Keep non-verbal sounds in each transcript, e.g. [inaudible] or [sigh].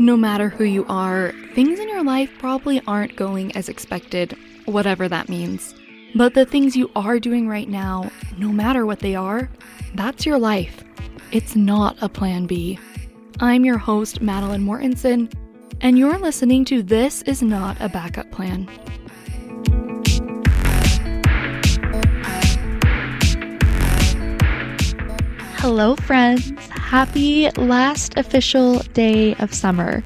No matter who you are, things in your life probably aren't going as expected, whatever that means. But the things you are doing right now, no matter what they are, that's your life. It's not a plan B. I'm your host, Matilyn Mortensen, and you're listening to This Is Not a Backup Plan. Hello, friends. Happy last official day of summer.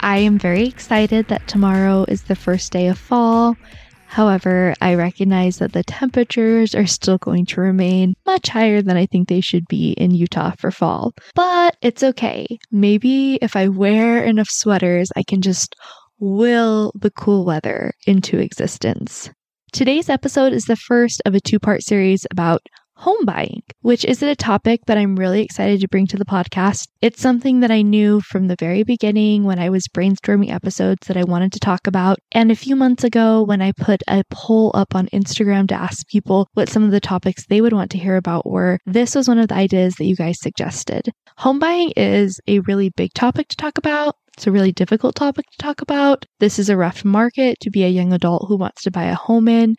I am very excited that tomorrow is the first day of fall. However, I recognize that the temperatures are still going to remain much higher than I think they should be in Utah for fall. But it's okay. Maybe if I wear enough sweaters, I can just will the cool weather into existence. Today's episode is the first of a two part series about home buying, which is a topic that I'm really excited to bring to the podcast. It's something that I knew from the very beginning when I was brainstorming episodes that I wanted to talk about. And a few months ago, when I put a poll up on Instagram to ask people what some of the topics they would want to hear about were, this was one of the ideas that you guys suggested. Home buying is a really big topic to talk about. It's a really difficult topic to talk about. This is a rough market to be a young adult who wants to buy a home in.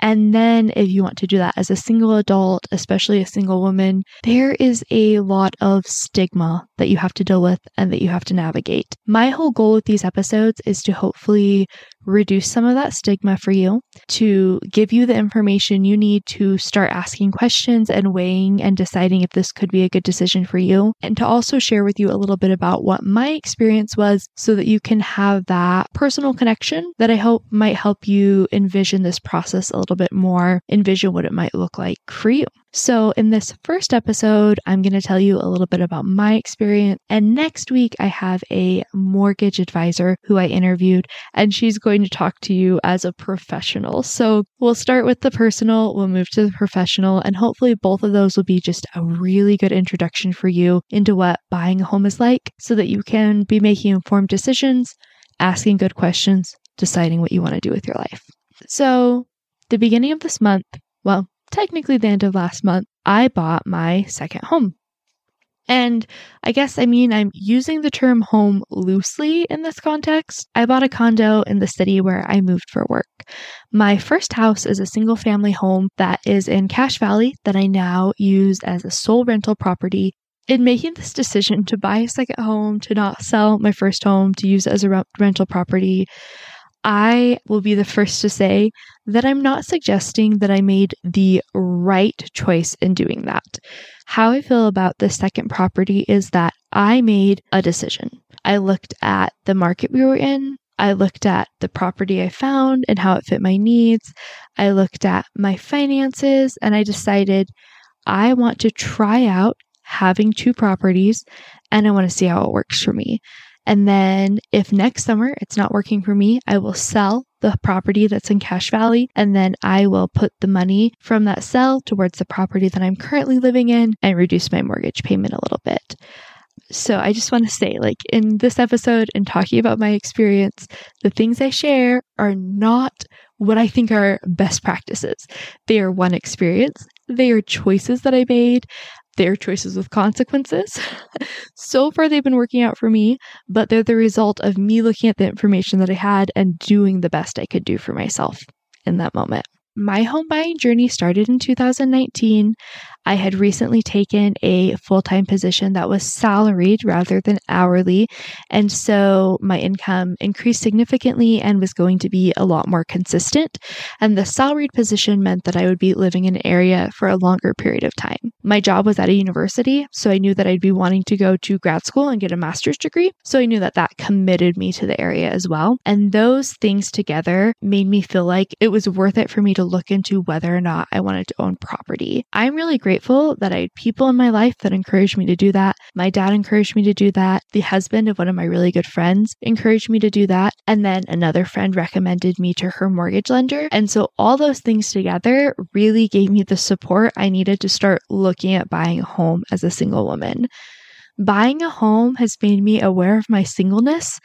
And then, if you want to do that as a single adult, especially a single woman, there is a lot of stigma that you have to deal with and that you have to navigate. My whole goal with these episodes is to hopefully reduce some of that stigma for you, to give you the information you need to start asking questions and weighing and deciding if this could be a good decision for you, and to also share with you a little bit about what my experience was so that you can have that personal connection that I hope might help you envision this process a little bit more, envision what it might look like for you. So, in this first episode, I'm going to tell you a little bit about my experience. And next week, I have a mortgage advisor who I interviewed, and she's going to talk to you as a professional. So, we'll start with the personal, we'll move to the professional, and hopefully, both of those will be just a really good introduction for you into what buying a home is like so that you can be making informed decisions, asking good questions, deciding what you want to do with your life. So, the beginning of this month, well, technically the end of last month, I bought my second home. And I guess I mean I'm using the term home loosely in this context. I bought a condo in the city where I moved for work. My first house is a single family home that is in Cache Valley that I now use as a sole rental property. In making this decision to buy a second home, to not sell my first home, to use it as a re- rental property, I will be the first to say that I'm not suggesting that I made the right choice in doing that. How I feel about the second property is that I made a decision. I looked at the market we were in. I looked at the property I found and how it fit my needs. I looked at my finances and I decided I want to try out having two properties and I want to see how it works for me. And then if next summer it's not working for me, I will sell the property that's in Cache Valley and then I will put the money from that sell towards the property that I'm currently living in and reduce my mortgage payment a little bit. So I just want to say, like in this episode and talking about my experience, the things I share are not what I think are best practices. They are one experience. They are choices that I made their choices with consequences. [laughs] so far, they've been working out for me, but they're the result of me looking at the information that I had and doing the best I could do for myself in that moment. My home buying journey started in 2019. I had recently taken a full time position that was salaried rather than hourly. And so my income increased significantly and was going to be a lot more consistent. And the salaried position meant that I would be living in an area for a longer period of time. My job was at a university, so I knew that I'd be wanting to go to grad school and get a master's degree. So I knew that that committed me to the area as well. And those things together made me feel like it was worth it for me to look into whether or not I wanted to own property. I'm really grateful grateful that I had people in my life that encouraged me to do that. My dad encouraged me to do that. The husband of one of my really good friends encouraged me to do that. And then another friend recommended me to her mortgage lender. And so all those things together really gave me the support I needed to start looking at buying a home as a single woman. Buying a home has made me aware of my singleness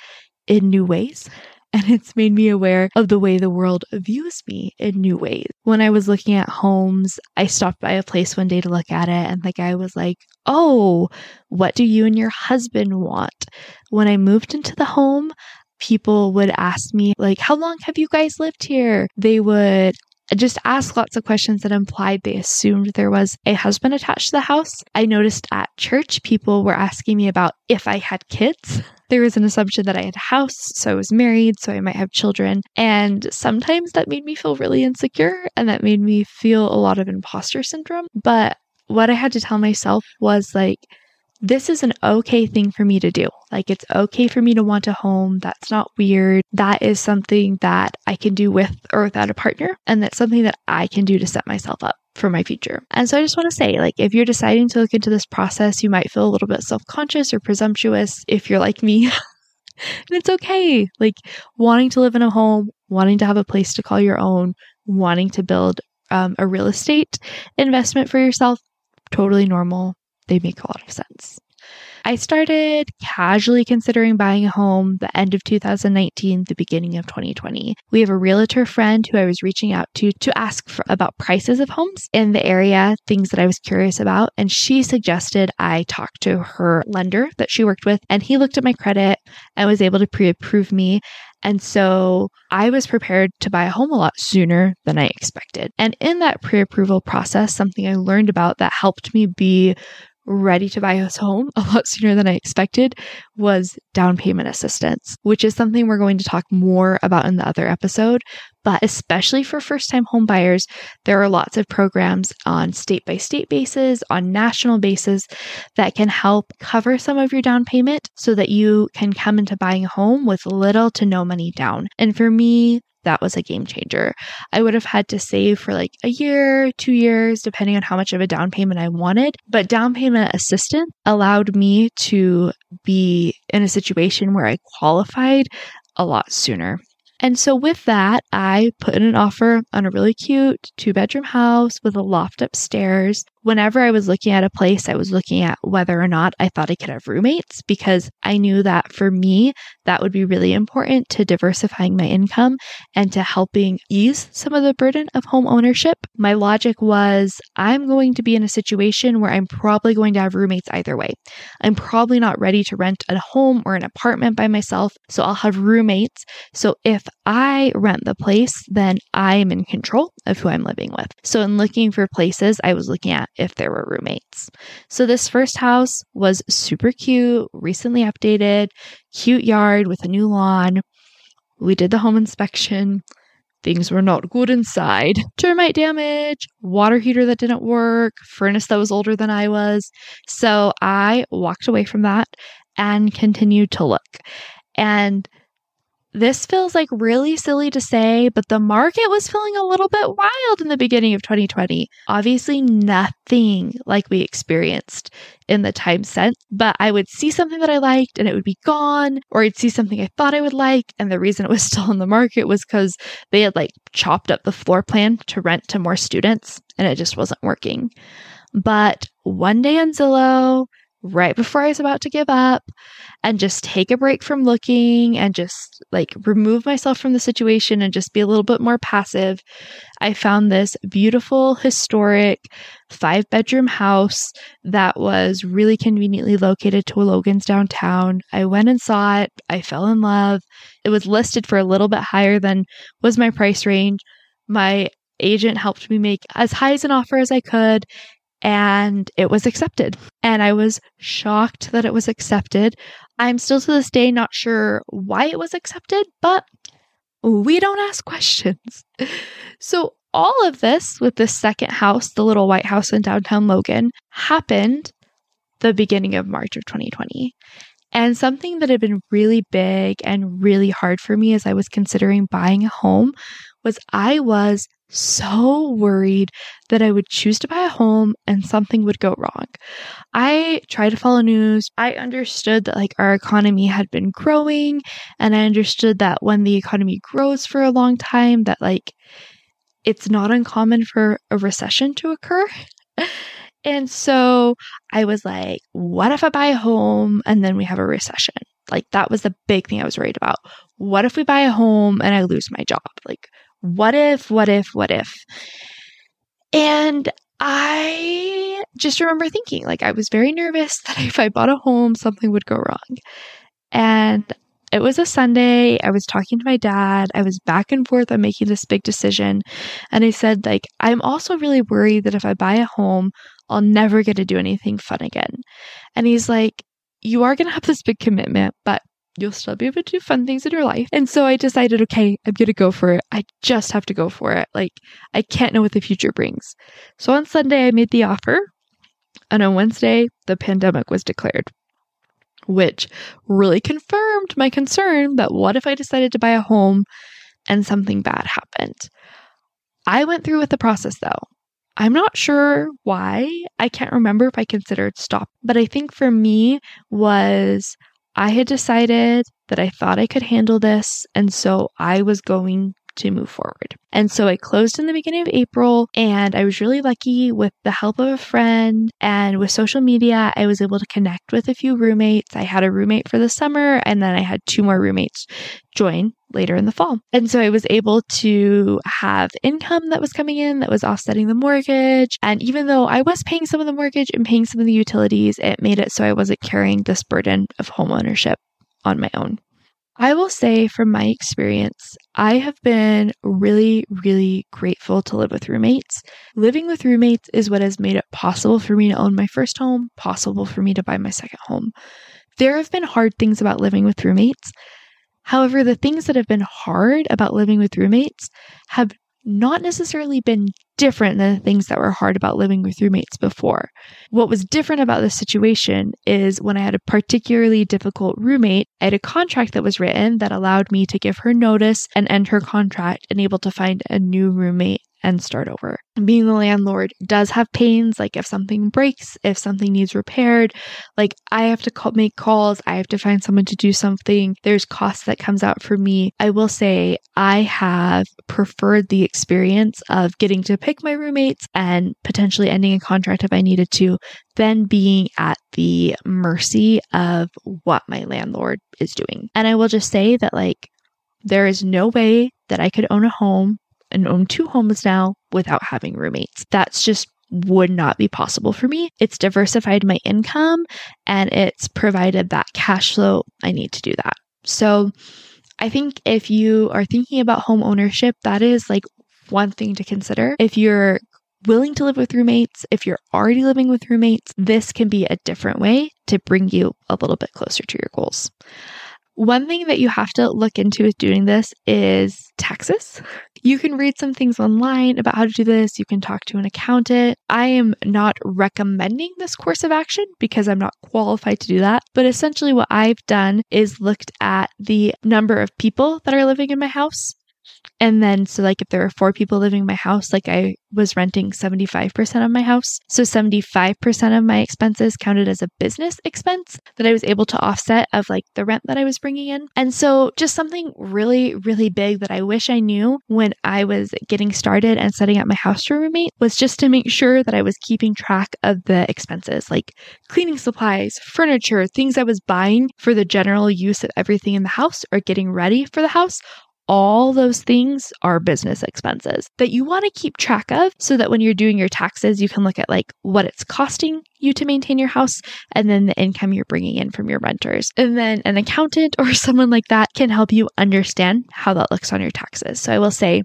in new ways [laughs] and it's made me aware of the way the world views me in new ways. When I was looking at homes, I stopped by a place one day to look at it, and the guy was like, Oh, what do you and your husband want? When I moved into the home, people would ask me, like, How long have you guys lived here? They would just ask lots of questions that implied they assumed there was a husband attached to the house. I noticed at church, people were asking me about if I had kids. [laughs] There was an assumption that I had a house, so I was married, so I might have children. And sometimes that made me feel really insecure and that made me feel a lot of imposter syndrome. But what I had to tell myself was like, this is an okay thing for me to do. Like, it's okay for me to want a home. That's not weird. That is something that I can do with or without a partner. And that's something that I can do to set myself up for my future. And so I just want to say, like, if you're deciding to look into this process, you might feel a little bit self conscious or presumptuous if you're like me. [laughs] and it's okay. Like, wanting to live in a home, wanting to have a place to call your own, wanting to build um, a real estate investment for yourself, totally normal they make a lot of sense. I started casually considering buying a home the end of 2019, the beginning of 2020. We have a realtor friend who I was reaching out to to ask for, about prices of homes in the area, things that I was curious about. And she suggested I talk to her lender that she worked with, and he looked at my credit and was able to pre approve me. And so I was prepared to buy a home a lot sooner than I expected. And in that pre approval process, something I learned about that helped me be ready to buy us home a lot sooner than I expected was down payment assistance, which is something we're going to talk more about in the other episode. But especially for first time home buyers, there are lots of programs on state by state basis, on national basis that can help cover some of your down payment so that you can come into buying a home with little to no money down. And for me, that was a game changer. I would have had to save for like a year, two years, depending on how much of a down payment I wanted. But down payment assistance allowed me to be in a situation where I qualified a lot sooner. And so, with that, I put in an offer on a really cute two bedroom house with a loft upstairs. Whenever I was looking at a place, I was looking at whether or not I thought I could have roommates because I knew that for me, that would be really important to diversifying my income and to helping ease some of the burden of home ownership. My logic was I'm going to be in a situation where I'm probably going to have roommates either way. I'm probably not ready to rent a home or an apartment by myself, so I'll have roommates. So if I rent the place, then I am in control of who I'm living with. So, in looking for places, I was looking at if there were roommates. So, this first house was super cute, recently updated, cute yard with a new lawn. We did the home inspection. Things were not good inside. [laughs] Termite damage, water heater that didn't work, furnace that was older than I was. So I walked away from that and continued to look. And this feels like really silly to say, but the market was feeling a little bit wild in the beginning of 2020. Obviously, nothing like we experienced in the time since, but I would see something that I liked and it would be gone, or I'd see something I thought I would like, and the reason it was [laughs] still on the market was because they had like chopped up the floor plan to rent to more students and it just wasn't working. But one day on Zillow, right before I was about to give up and just take a break from looking and just like remove myself from the situation and just be a little bit more passive, I found this beautiful, historic five bedroom house that was really conveniently located to Logan's downtown. I went and saw it. I fell in love. It was listed for a little bit higher than was my price range. My agent helped me make as high as an offer as I could and it was accepted. And I was shocked that it was accepted. I'm still to this day not sure why it was accepted, but we don't ask questions. [laughs] So, all of this with the second house, the little white house in downtown Logan, happened the beginning of March of 2020. And something that had been really big and really hard for me as I was considering buying a home was I was so worried that I would choose to buy a home and something would go wrong. I tried to follow news. I understood that like our economy had been growing and I understood that when the economy grows for a long time that like it's not uncommon for a recession to occur. [laughs] and so I was like, what if I buy a home and then we have a recession? Like that was the big thing I was worried about. What if we buy a home and I lose my job? Like what if, what if, what if? And I just remember thinking, like, I was very nervous [laughs] that if I bought a home, something would go wrong. And it was a Sunday. I was talking to my dad. I was back and forth on making this big decision. And I said, like, I'm also really worried that if I buy a home, I'll never get to do anything fun again. And he's like, You are going to have this big commitment, but you'll still be able to do fun things in your life. And so I decided, okay, I'm going to go for it. I just have to go for it. Like, I can't know what the future brings. So on Sunday, I made the offer. And on Wednesday, the pandemic was declared, which really confirmed my concern that what if I decided to buy a home and something bad happened? I went through with the process though. I'm not sure why. I can't remember if I considered stop, but I think for me was I had decided that I thought I could handle this, and so I was going to move forward. And so I closed in the beginning of April, and I was really lucky with the help of a friend and with social media. I was able to connect with a few roommates. I had a roommate for the summer, and then I had two more roommates join later in the fall. And so I was able to have income that was coming in that was offsetting the mortgage. And even though I was paying some of the mortgage and paying some of the utilities, it made it so I wasn't carrying this burden of homeownership on my own. I will say from my experience, I have been really, really grateful to live with roommates. Living with roommates is what has made it possible for me to own my first home, possible for me to buy my second home. There have been hard things about living with roommates. However, the things that have been hard about living with roommates have not necessarily been different than the things that were hard about living with roommates before. What was different about this situation is when I had a particularly difficult roommate, I had a contract that was written that allowed me to give her notice and end her contract and able to find a new roommate and start over. Being the landlord does have pains, like if something breaks, if something needs repaired, like I have to call, make calls, I have to find someone to do something. There's costs that comes out for me. I will say I have preferred the experience of getting to pick my roommates and potentially ending a contract if I needed to, than being at the mercy of what my landlord is doing. And I will just say that like there is no way that I could own a home and own two homes now without having roommates. That's just would not be possible for me. It's diversified my income and it's provided that cash flow I need to do that. So I think if you are thinking about home ownership, that is like one thing to consider. If you're willing to live with roommates, if you're already living with roommates, this can be a different way to bring you a little bit closer to your goals. One thing that you have to look into with doing this is taxes. You can read some things online about how to do this. You can talk to an accountant. I am not recommending this course of action because I'm not qualified to do that. But essentially, what I've done is looked at the number of people that are living in my house and then, so like if there are four people living in my house, like I was renting 75% of my house. So 75% of my expenses counted as a business expense that I was able to offset of like the rent that I was bringing in. And so just something really, really big that I wish I knew when I was getting started and setting up my house for roommate was just to make sure that I was keeping track of the expenses like cleaning supplies, furniture, things I was buying for the general use of everything in the house or getting ready for the house all those things are business expenses that you want to keep track of so that when you're doing your taxes, you can look at like what it's costing you to maintain your house and then the income you're bringing in from your renters. And then an accountant [laughs] or someone like that can help you understand how that looks on your taxes. So I will say,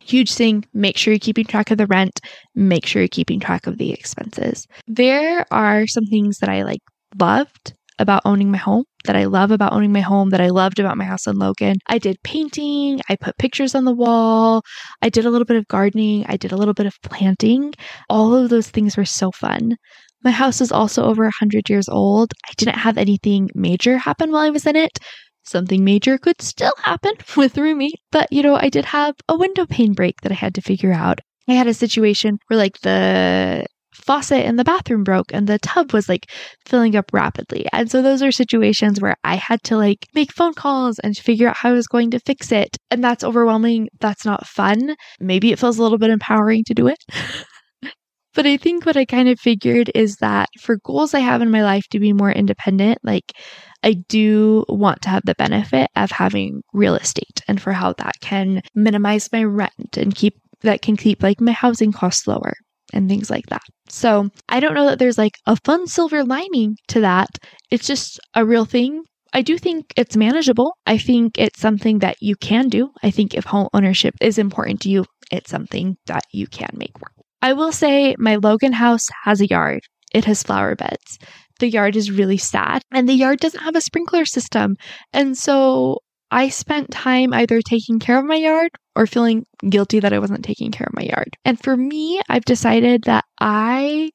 huge thing make sure you're keeping track of the rent make sure you're keeping track of the expenses there are some things that i like loved about owning my home, that I love about owning my home, that I loved about my house in Logan. I did painting, I put pictures on the wall, I did a little bit of gardening, I did a little bit of planting. All of those things were so fun. My house is also over 100 years old. I didn't have anything major happen while I was in it. Something major could still happen [laughs] with roommate, but you know, I did have a window pane break that I had to figure out. I had a situation where like the faucet in the bathroom broke and the tub was like filling up rapidly. And so those are situations where I had to like make phone calls and figure out how I was going to fix it. And that's overwhelming. That's not fun. Maybe it feels a little bit empowering to do it. [laughs] but I think what I kind of figured is that for goals I have in my life to be more independent, like I do want to have the benefit of having real estate and for how that can minimize my rent and keep that can keep like my housing costs lower and things like that. So I don't know that there's like a fun silver lining to that. It's just a real thing. I do think it's manageable. I think it's something that you can do. I think if home ownership is important to you, it's something that you can make work. I will say my Logan house has a yard. It has flower beds. The yard is really sad and the yard doesn't have a sprinkler system. And so I spent time either taking care of my yard or feeling guilty that I wasn't taking care of my yard. And for me, I've decided that I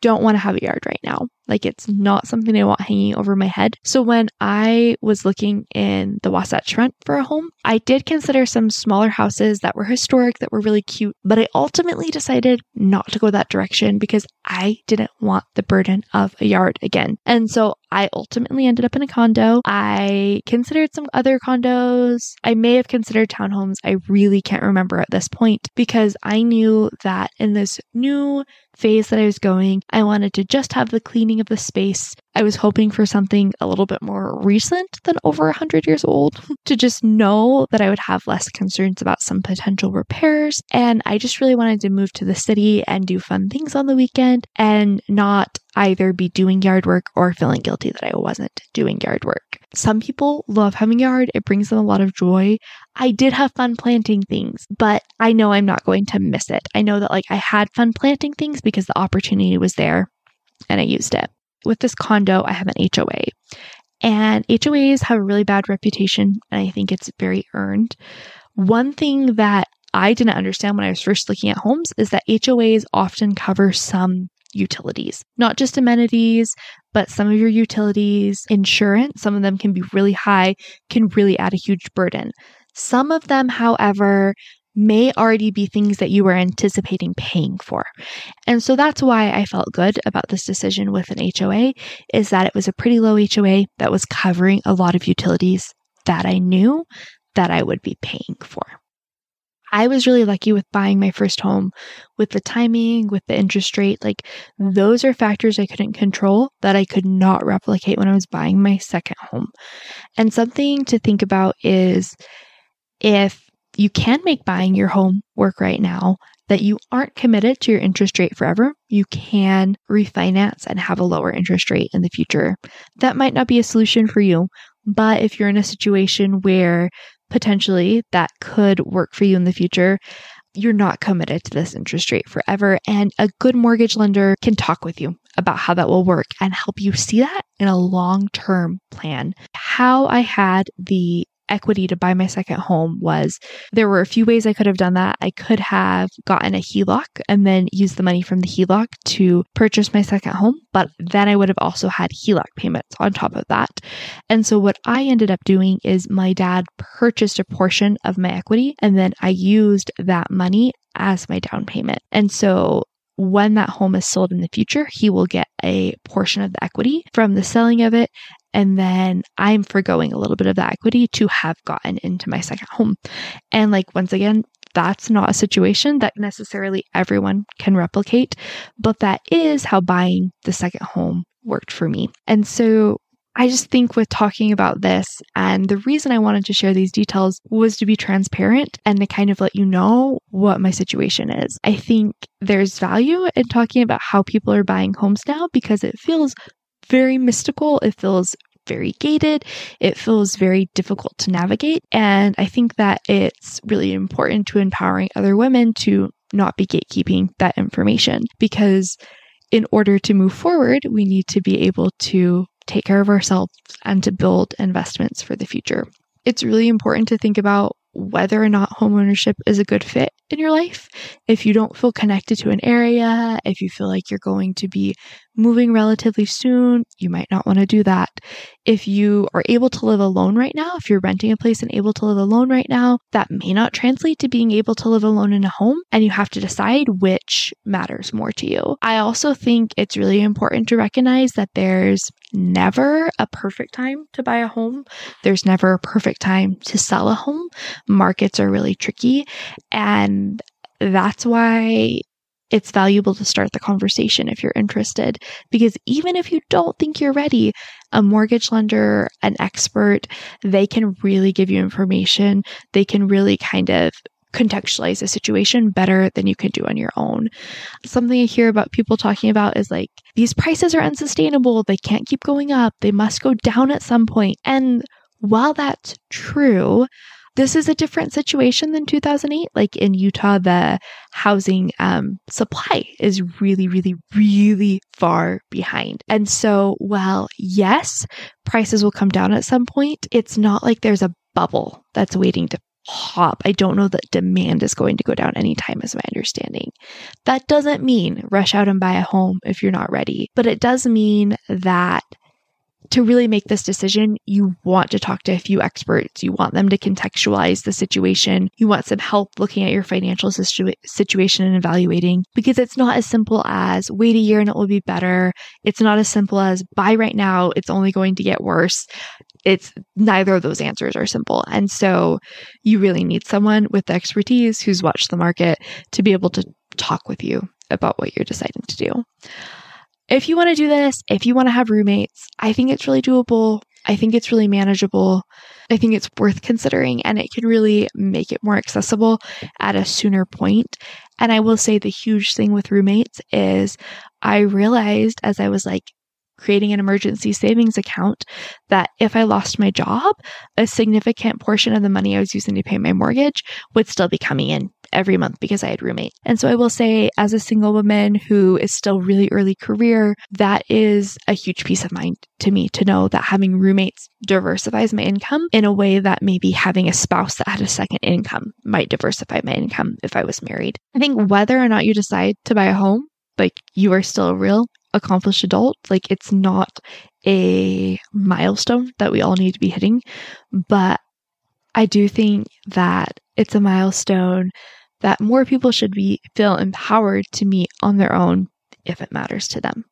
don't want to have a yard right now. Like it's not something I want hanging over my head. So when I was looking in the Wasatch Front for a home, I did consider some smaller houses that were historic, that were really cute, but I ultimately decided not to go that direction because I didn't want the burden of a yard again. And so I ultimately ended up in a condo. I considered some other condos. I may have considered townhomes. I really can't remember at this point because I knew that in this new phase that I was going, I wanted to just have the cleaning of the space. I was hoping for something a little bit more recent than over 100 years old [laughs] to just know that I would have less concerns about some potential repairs. And I just really wanted to move to the city and do fun things on the weekend and not either be doing yard work or feeling guilty that I wasn't doing yard work. Some people love having yard, it brings them a lot of joy. I did have fun planting things, but I know I'm not going to miss it. I know that like I had fun planting things because the opportunity was there and I used it. With this condo, I have an HOA. And HOAs have a really bad reputation, and I think it's very earned. One thing that I didn't understand when I was first looking at homes is that HOAs often cover some utilities, not just amenities, but some of your utilities, insurance, some of them can be really high, can really add a huge burden. Some of them, however, may already be things that you were anticipating paying for. And so that's why I felt good about this decision with an HOA is that it was a pretty low HOA that was covering a lot of utilities that I knew that I would be paying for. I was really lucky with buying my first home with the timing, with the interest rate. Like, those are factors I couldn't control that I could not replicate when I was buying my second home. And something to think about is if you can make buying your home work right now, that you aren't committed to your interest rate forever, you can refinance and have a lower interest rate in the future. That might not be a solution for you, but if you're in a situation where potentially that could work for you in the future, you're not committed to this interest rate forever. And a good mortgage lender can talk with you about how that will work and help you see that in a long term plan. How I had the equity to buy my second home was there were a few ways I could have done that. I could have gotten a HELOC and then used the money from the HELOC to purchase my second home, but then I would have also had HELOC payments on top of that. And so what I ended up doing is my dad purchased a portion of my equity and then I used that money as my down payment. And so when that home is sold in the future, he will get a portion of the equity from the selling of it. And then I'm foregoing a little bit of the equity to have gotten into my second home. And like, once again, that's not a situation that necessarily everyone can replicate, but that is how buying the second home worked for me. And so I just think with talking about this, and the reason I wanted to share these details was to be transparent and to kind of let you know what my situation is. I think there's value in talking about how people are buying homes now because it feels very mystical. It feels very gated. It feels very difficult to navigate. And I think that it's really important to empowering other women to not be gatekeeping that information because in order to move forward, we need to be able to take care of ourselves and to build investments for the future. It's really important to think about whether or not homeownership is a good fit in your life. If you don't feel connected to an area, if you feel like you're going to be moving relatively soon, you might not want to do that. If you are able to live alone right now, if you're renting a place and able to live alone right now, that may not translate to being able to live alone in a home, and you have to decide which matters more to you. I also think it's really important to recognize that there's never a perfect time to buy a home. There's never a perfect time to sell a home. Markets are really tricky. And that's why it's valuable to start the conversation if you're interested. Because even if you don't think you're ready, a mortgage lender, an expert, they can really give you information. They can really kind of contextualize a situation better than you can do on your own. Something I hear about people talking about is like, these prices are unsustainable. They can't keep going up. They must go down at some point. And while that's true, this is a different situation than 2008. Like in Utah, the housing um, supply is really, really, really far behind. And so, while yes, prices will come down at some point, it's not like there's a bubble that's waiting to pop. I don't know that demand is going to go down anytime, is my understanding. That doesn't mean rush out and buy a home if you're not ready, but it does mean that to really make this decision, you want to talk to a few experts. You want them to contextualize the situation. You want some help looking at your financial situ- situation and evaluating because it's not as simple as wait a year and it will be better. It's not as simple as buy right now. It's only going to get worse. It's neither of those answers are simple. And so you really need someone with expertise who's watched the market to be able to talk with you about what you're deciding to do. If you want to do this, if you want to have roommates, I think it's really doable. I think it's really manageable. I think it's worth considering and it can really make it more accessible at a sooner point. And I will say the huge thing with roommates is I realized as I was like creating an emergency savings account that if I lost my job, a significant portion of the money I was using to pay my mortgage would still be coming in every month because I had roommates. And so I will say, as a single woman who is still really early career, that is a huge peace of mind to me to know that having roommates diversifies my income in a way that maybe having a spouse that had a second income might diversify my income if I was married. I think whether or not you decide to buy a home, like you are still a real accomplished adult. Like it's not a milestone that we all need to be hitting. But I do think that it's a milestone that more people should be feel empowered to meet on their own if it matters to them.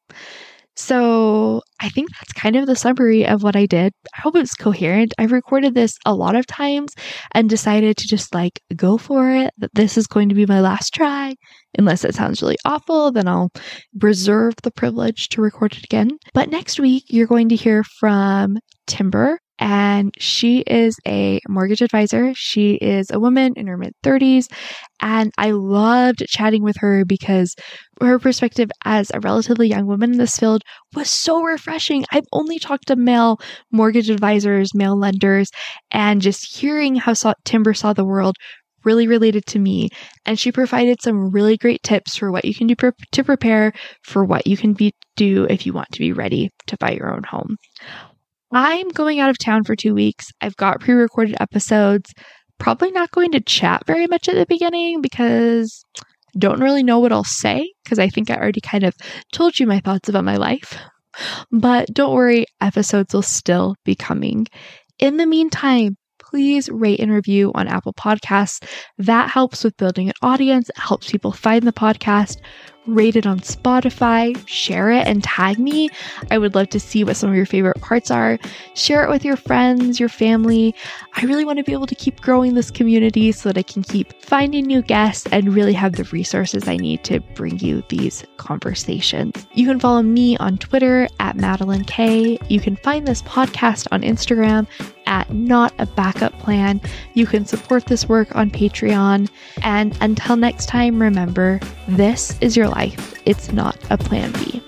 So I think that's kind of the summary of what I did. I hope it's coherent. I've recorded this a lot of times and decided to just like go for it, that this is going to be my last try. Unless it sounds really awful, then I'll reserve the privilege to record it again. But next week, you're going to hear from Timber and she is a mortgage advisor. She is a woman in her mid 30s, and I loved chatting with her because her perspective as a relatively young woman in this field was so refreshing. I've only talked to male mortgage advisors, male lenders, and just hearing how Timber saw the world really related to me. And she provided some really great tips for what you can do pre- to prepare for what you can be, do if you want to be ready to buy your own home. I'm going out of town for two weeks. I've got pre recorded episodes. Probably not going to chat very much at the beginning because don't really know what I'll say because I think I already kind of told you my thoughts about my life. But don't worry, episodes will still be coming. In the meantime, please rate and review on Apple Podcasts. That helps with building an audience, it helps people find the podcast rate it on Spotify, share it, and tag me. I would love to see what some of your favorite parts are. Share it with your friends, your family. I really want to be able to keep growing this community so that I can keep finding new guests and really have the resources I need to bring you these conversations. You can follow me on Twitter at Matilyn Kay. You can find this podcast on Instagram at Not a Backup Plan. You can support this work on Patreon. And until next time, remember this is your life, it's not a plan B.